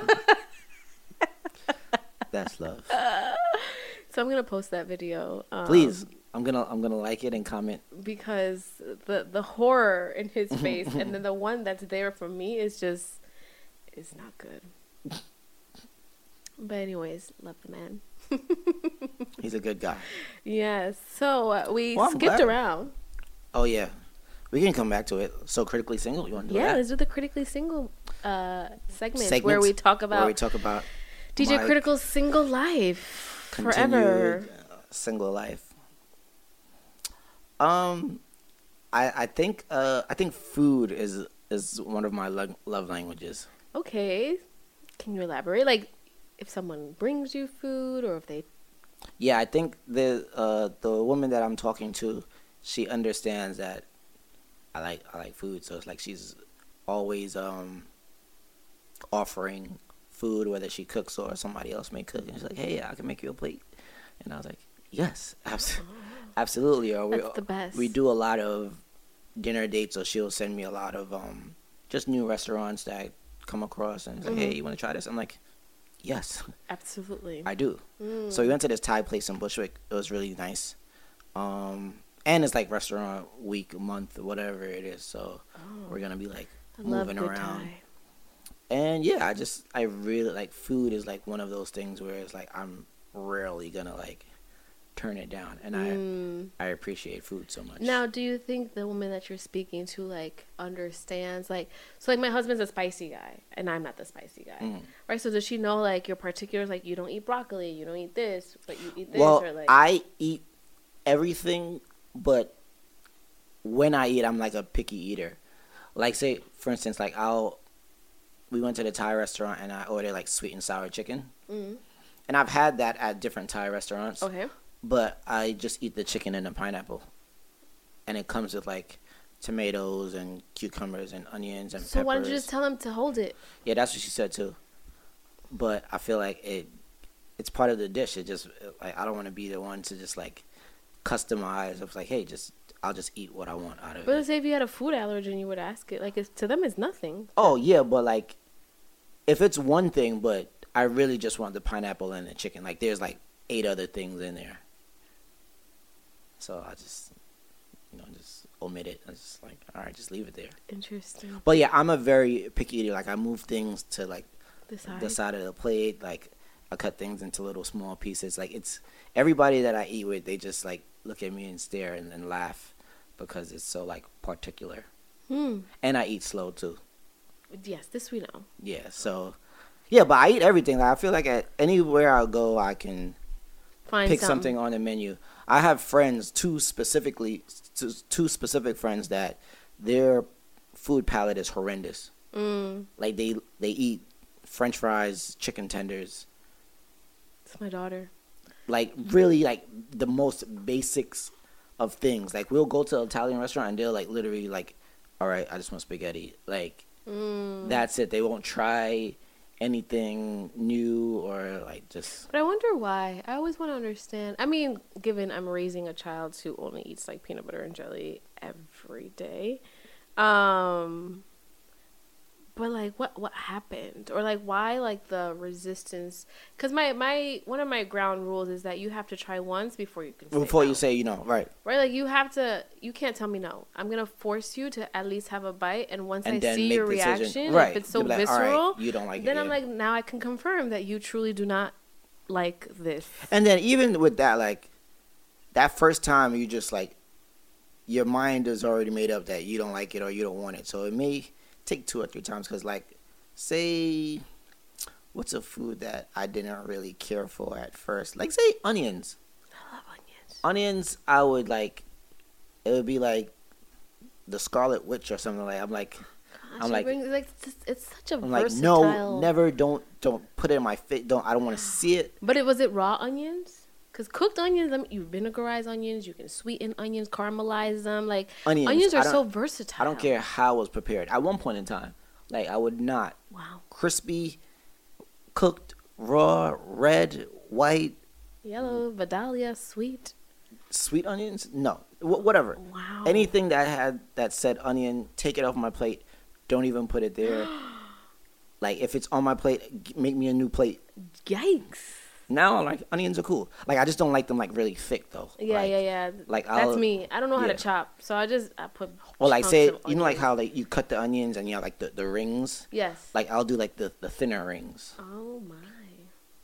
That's love. so I'm gonna post that video. Um, Please, I'm gonna I'm gonna like it and comment. because the the horror in his face, and then the one that's there for me is just is not good. But anyways, love the man. He's a good guy. Yes. So uh, we Well, skipped glad. around. Oh yeah, we can come back to it. So critically single, you want to do Yeah, that? let's do the critically single uh, segment where we talk about where we talk about DJ Critical single life forever. uh, single life. Um, I I think uh I think food is is one of my lo- love languages. Okay, can you elaborate? Like, if someone brings you food, or if they Yeah, I think the uh the woman that I'm talking to, she understands that I like I like food, so it's like she's always um offering food whether she cooks or somebody else may cook and she's like, "Hey, I can make you a plate." And I was like, "Yes, abs- absolutely." Or we the best. we do a lot of dinner dates or she'll send me a lot of um just new restaurants that I come across and like, Mhm. "Hey, you want to try this?" I'm like, "Yes, absolutely. I do." Mm. So we went to this Thai place in Bushwick. It was really nice. Um, and it's like restaurant week, month, whatever it is. So Oh, we're gonna be like I moving around. Thai. And yeah, I just I really like food is like one of those things where it's like I'm rarely gonna like turn it down, and Mm. I I appreciate food so much. Now, do you think the woman that you're speaking to like understands like so like my husband's a spicy guy and I'm not the spicy guy. Mm. Right? So does she know like your particulars like you don't eat broccoli, you don't eat this, but you eat this well, or like I eat everything, but when I eat, I'm like a picky eater. Like say, for instance, like I'll we went to the Thai restaurant and I ordered like sweet and sour chicken, Mm. and I've had that at different Thai restaurants. Okay. But I just eat the chicken and the pineapple, and it comes with like tomatoes and cucumbers and onions and So peppers. why don't you just tell them to hold it? yeah, that's what she said too. But I feel like it, it's part of the dish. It just like I don't want to be the one to just like customize. It's like, hey, just I'll just eat what I want out of But it. let's say if you had a food allergen, you would ask it. Like it's, to them, it's nothing. Oh yeah, but like if it's one thing, but I really just want the pineapple and the chicken. Like there's like eight other things in there. So I just you know, just omit it. I just like, all right, just leave it there. Interesting. But yeah, I'm a very picky eater. Like I move things to like The side. the side of the plate. Like I cut things into little small pieces. Like it's everybody that I eat with, they just like look at me and stare and, and laugh because it's so like particular. Hmm. And I eat slow too. Yes, this we know. Yeah, so yeah, but I eat everything. Like, I feel like at anywhere I go, I can Find pick some. something on the menu. I have friends, two specifically, two, two specific friends that their food palate is horrendous. Mm. Like they they eat French fries, chicken tenders, It's my daughter. like really like the most basics of things. Like we'll go to an Italian restaurant and they'll like literally like, all right, I just want spaghetti. Like Mm. that's it. They won't try anything new or like just But I wonder why. I always want to understand. I mean, given I'm raising a child who only eats like peanut butter and jelly every day, um, but like, what what happened, or like, why like the resistance? Because my my one of my ground rules is that you have to try once before you can. Say before no. you say you know right. right, like you have to. You can't tell me no. I'm gonna force you to at least have a bite, and once And I see your decision. reaction, Right. if it's so like, "All right, visceral, you don't like it, then I'm yeah." like, now I can confirm that you truly do not like this. And then even with that, like that first time, you just like your mind is already made up that you don't like it or you don't want it. So it may take two or three times because, like, say, what's a food that I didn't really care for at first? Like, say, onions. I love onions. Onions, I would like. It would be like the Scarlet Witch or something like. I'm like, Gosh, I'm like- bring- like it's, such a I'm like, no, never, don't, don't put it in my face. Don't, I don't want to see it. But it was it raw onions? Because cooked onions, I mean, you vinegarize onions, you can sweeten onions, caramelize them. Like Onions, onions, are so versatile. I don't care how it was prepared. At one point in time, like I would not Wow, crispy, cooked, raw, red, white, yellow, Vidalia, sweet. sweet onions. No, Wh- whatever. Wow. Anything that had that said onion, take it off my plate. Don't even put it there. like if it's on my plate, make me a new plate. Yikes. Now I'm like onions are cool. Like I just don't like them like really thick though. Yeah, Like- yeah, yeah. like, that's I'll- me. I don't know how yeah. to chop, so I just I put. Or like say you know like how like you cut the onions and you have like the, the rings. Yes. Like I'll do like the, the thinner rings. oh my.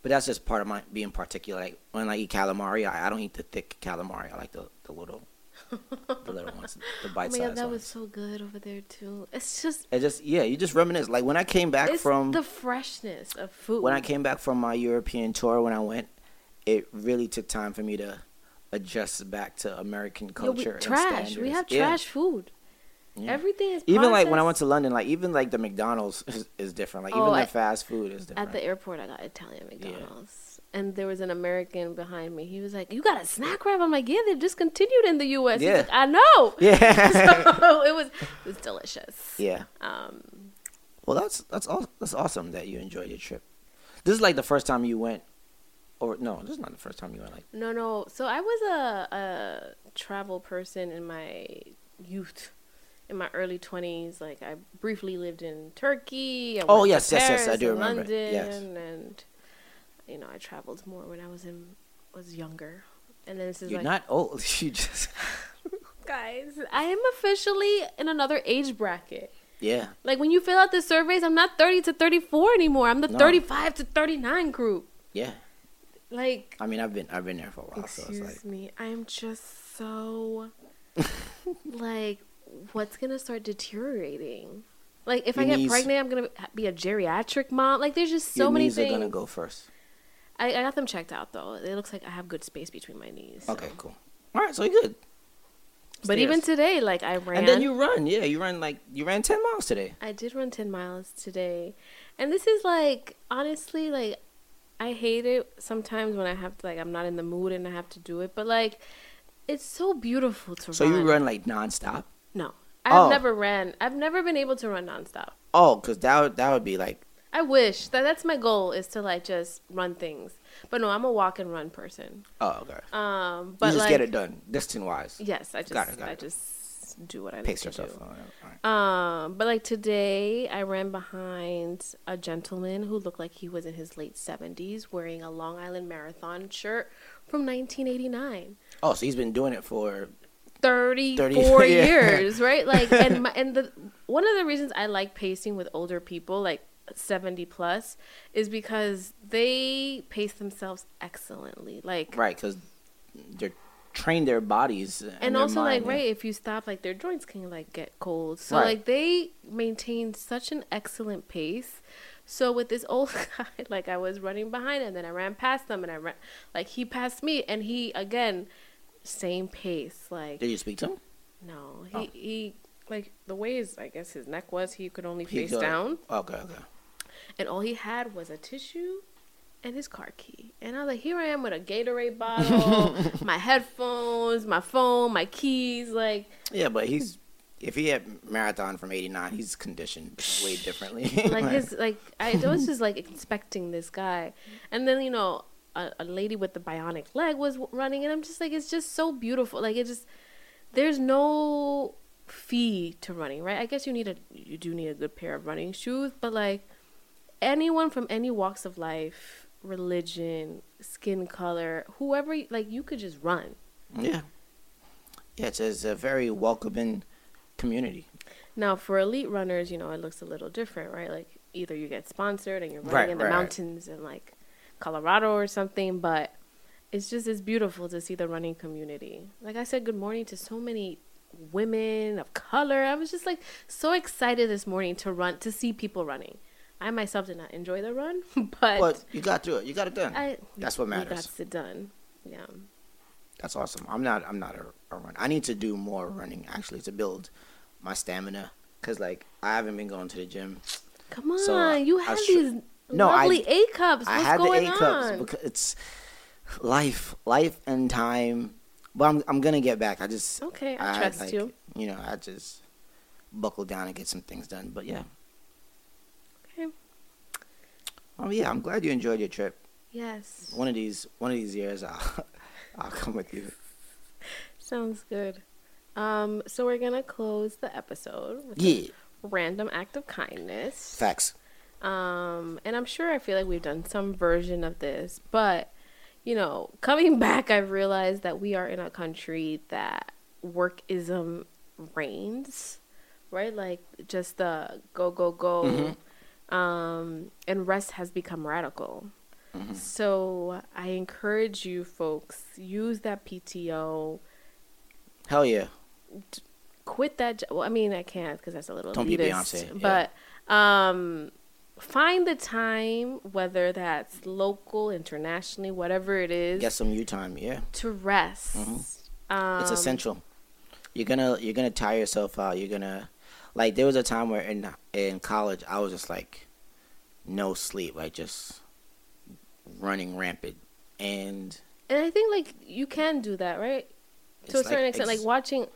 But that's just part of my being particular. Like when I eat calamari, I, I don't eat the thick calamari. I like the, the little the little ones, the Oh my god, that ones. was so good over there too. It's just It just yeah, you just reminisce. Like when I came back it's from the freshness of food. when I came back from my European tour when I went, it really took time for me to adjust back to American Yo, culture. we, and trash. We standards. have Yeah, trash food. yeah. Everything is Even like when I went to London, like even like the McDonald's is, is different. Like Oh, even the fast food is different. At the airport, I got Italian Yeah. And there was an American behind me. He was like, "You got a snack wrap?" I'm like, "Yeah, they discontinued in the U.S." He's Yeah. like, I know. yeah, so it was it was delicious. yeah. Um, Well, that's that's aw- that's awesome that you enjoyed your trip. This is like the first time you went, or no, this is not the first time you went. Like, no, no. So I was a a travel person in my youth. In my early twenties, like I briefly lived in Turkey. Oh, yes, yes, yes, I do remember. London, Yes. and you know I traveled more when I was in was younger. And then this is you're like not old. You just guys, I am officially in another age bracket. yeah. Like when you fill out the surveys, I'm not 30 to 34 anymore. I'm the No. 35 to 39 group. Yeah. Like, I mean, I've been I've been there for a while, so excuse it's like me, I am just so like, what's gonna start deteriorating? Like, if I get knees- pregnant, I'm gonna be a geriatric mom. Like, there's just so your many knees things. are gonna go first. I, I got them checked out though. It looks like I have good space between my knees. so. Okay, cool. All right, so you're good. But even today, like I ran. and then you run, yeah, you ran like you ran ten miles today. I did run 10 miles today. And this is like, honestly, like, I hate it sometimes when I have to, like, I'm not in the mood and I have to do it. But, like, it's so beautiful to So run. you run like nonstop. No. I've Oh. never ran. I've never been able to run nonstop. Oh, cause that would, that would be like I wish that that's my goal is to like just run things. But no, I'm a walk and run person. oh okay. Um, but you just like, get it done, distance wise. Yes, I just Got it, got I it. just do what I Pace need to yourself. do. All right, all right. Um, but like today, I ran behind a gentleman who looked like he was in his late seventies, wearing a Long Island Marathon shirt from 1989. Oh, so he's been doing it for 34 30 yeah. years, right? Like, and my, and the one of the reasons I like pacing with older people, like 70 plus, is because they pace themselves excellently. Like, right, cause they're trained their bodies and, and their also mind, like right if you stop like their joints can like get cold so Right. like they maintain such an excellent pace so with this old guy like i was running behind him and then i ran past them and i ran like he passed me and he again same pace like Did you speak to him? no oh. he Oh. he like the way his i guess his neck was he could only He face could- down Okay, okay. And all he had was a tissue and his car key. And I was like, here I am with a Gatorade bottle, my headphones, my phone, my keys. Like, Yeah, but he's if he had marathon from '89, he's conditioned way differently. like his, like I was just like expecting this guy, and then you know a, a lady with the bionic leg was w- running, and I'm just like, it's just so beautiful. Like it just, there's no fee to running, right? I guess you need a, you do need a good pair of running shoes, but like anyone from any walks of life, religion, skin color, whoever, like you could just run. yeah, yeah, it's, it's a very welcoming community. Now, for elite runners, you know, it looks a little different, right? Like either you get sponsored and you're running Right, in the right, right. mountains in like Colorado or something, but it's just it's beautiful to see the running community. Like I said, good morning to so many women of color. I was just like so excited this morning to run to see people running. I myself did not enjoy the run, but But you got through it. You got it done. I That's what matters. got it done. Yeah. That's awesome. I'm not. I'm not a, a run. I need to do more running actually to build my stamina. Cause like I haven't been going to the gym. Come on, So, I- you I have these No, I- lovely A cups. What's I had the A cups on? because it's life, life and time. But I'm I'm gonna get back. I just Okay, I trust like, you. You know, I just buckle down and get some things done. But yeah. Okay. Oh yeah, I'm glad you enjoyed your trip. Yes. One of these one of these years, I'll I'll come with you. Sounds good. Um, so we're gonna close the episode with Yeah, a random act of kindness. facts. Um, and I'm sure I feel like we've done some version of this, but you know, coming back, I've realized that we are in a country that workism reigns, right? Like just the go go go, um, and rest has become radical. So I encourage you folks use that PTO, Hell yeah. quit that. jo- Well, I mean, I can't because that's a little Don't be elitist, Beyonce, yeah. But um, find the time, whether that's local, internationally, whatever it is, Get some you time, yeah. to rest. Um, It's essential. You're gonna you're gonna tire yourself out. You're gonna like there was a time where in in college I was just like no sleep, like just running rampant. And and I think like you can do that, right? To a certain like extent, like watching,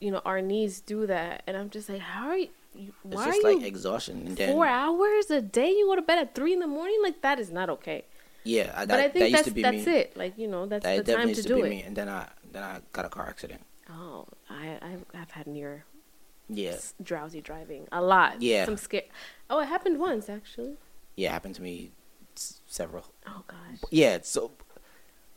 you know, our knees do that, and I'm just like, how are you? you- it's Why just are like you exhaustion. And then four hours a day? You go to bed at three in the morning? Like that is not okay. yeah, I, that, but I that think used that's to be that's me. it. Like you know, that's That the time used to do be it. me. And then I then I got a car accident. Oh, I I've, I've had near Yeah, drowsy driving a lot. Yeah. some scare. Oh, it happened once actually. yeah, happened to me s- several. Oh gosh. Yeah, so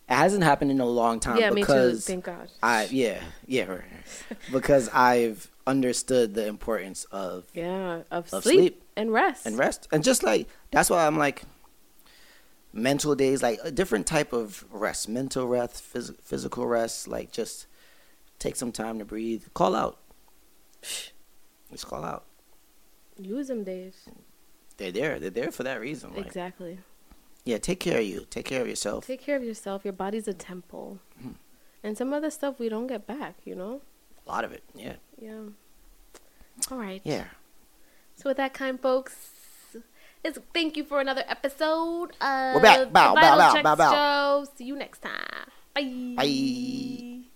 it hasn't happened in a long time yeah, me too. because Thank God. I yeah yeah right, right. because I've understood the importance of yeah, of, of sleep, sleep and rest. and rest and just like that's why I'm like mental days like a different type of rest mental rest phys- physical rest like just take some time to breathe call out just call out Use them days. they're there they're there for that reason like, Exactly. yeah take care of you take care of yourself Take care of yourself. Your body's a temple. Mm-hmm. And some other stuff we don't get back, you know? a lot of it yeah Yeah. All right. yeah So with that kind folks, it's thank you for another episode of We're back. Bow, the bow, Vital bow, Check bow, bow. Show. See you next time. Bye. bye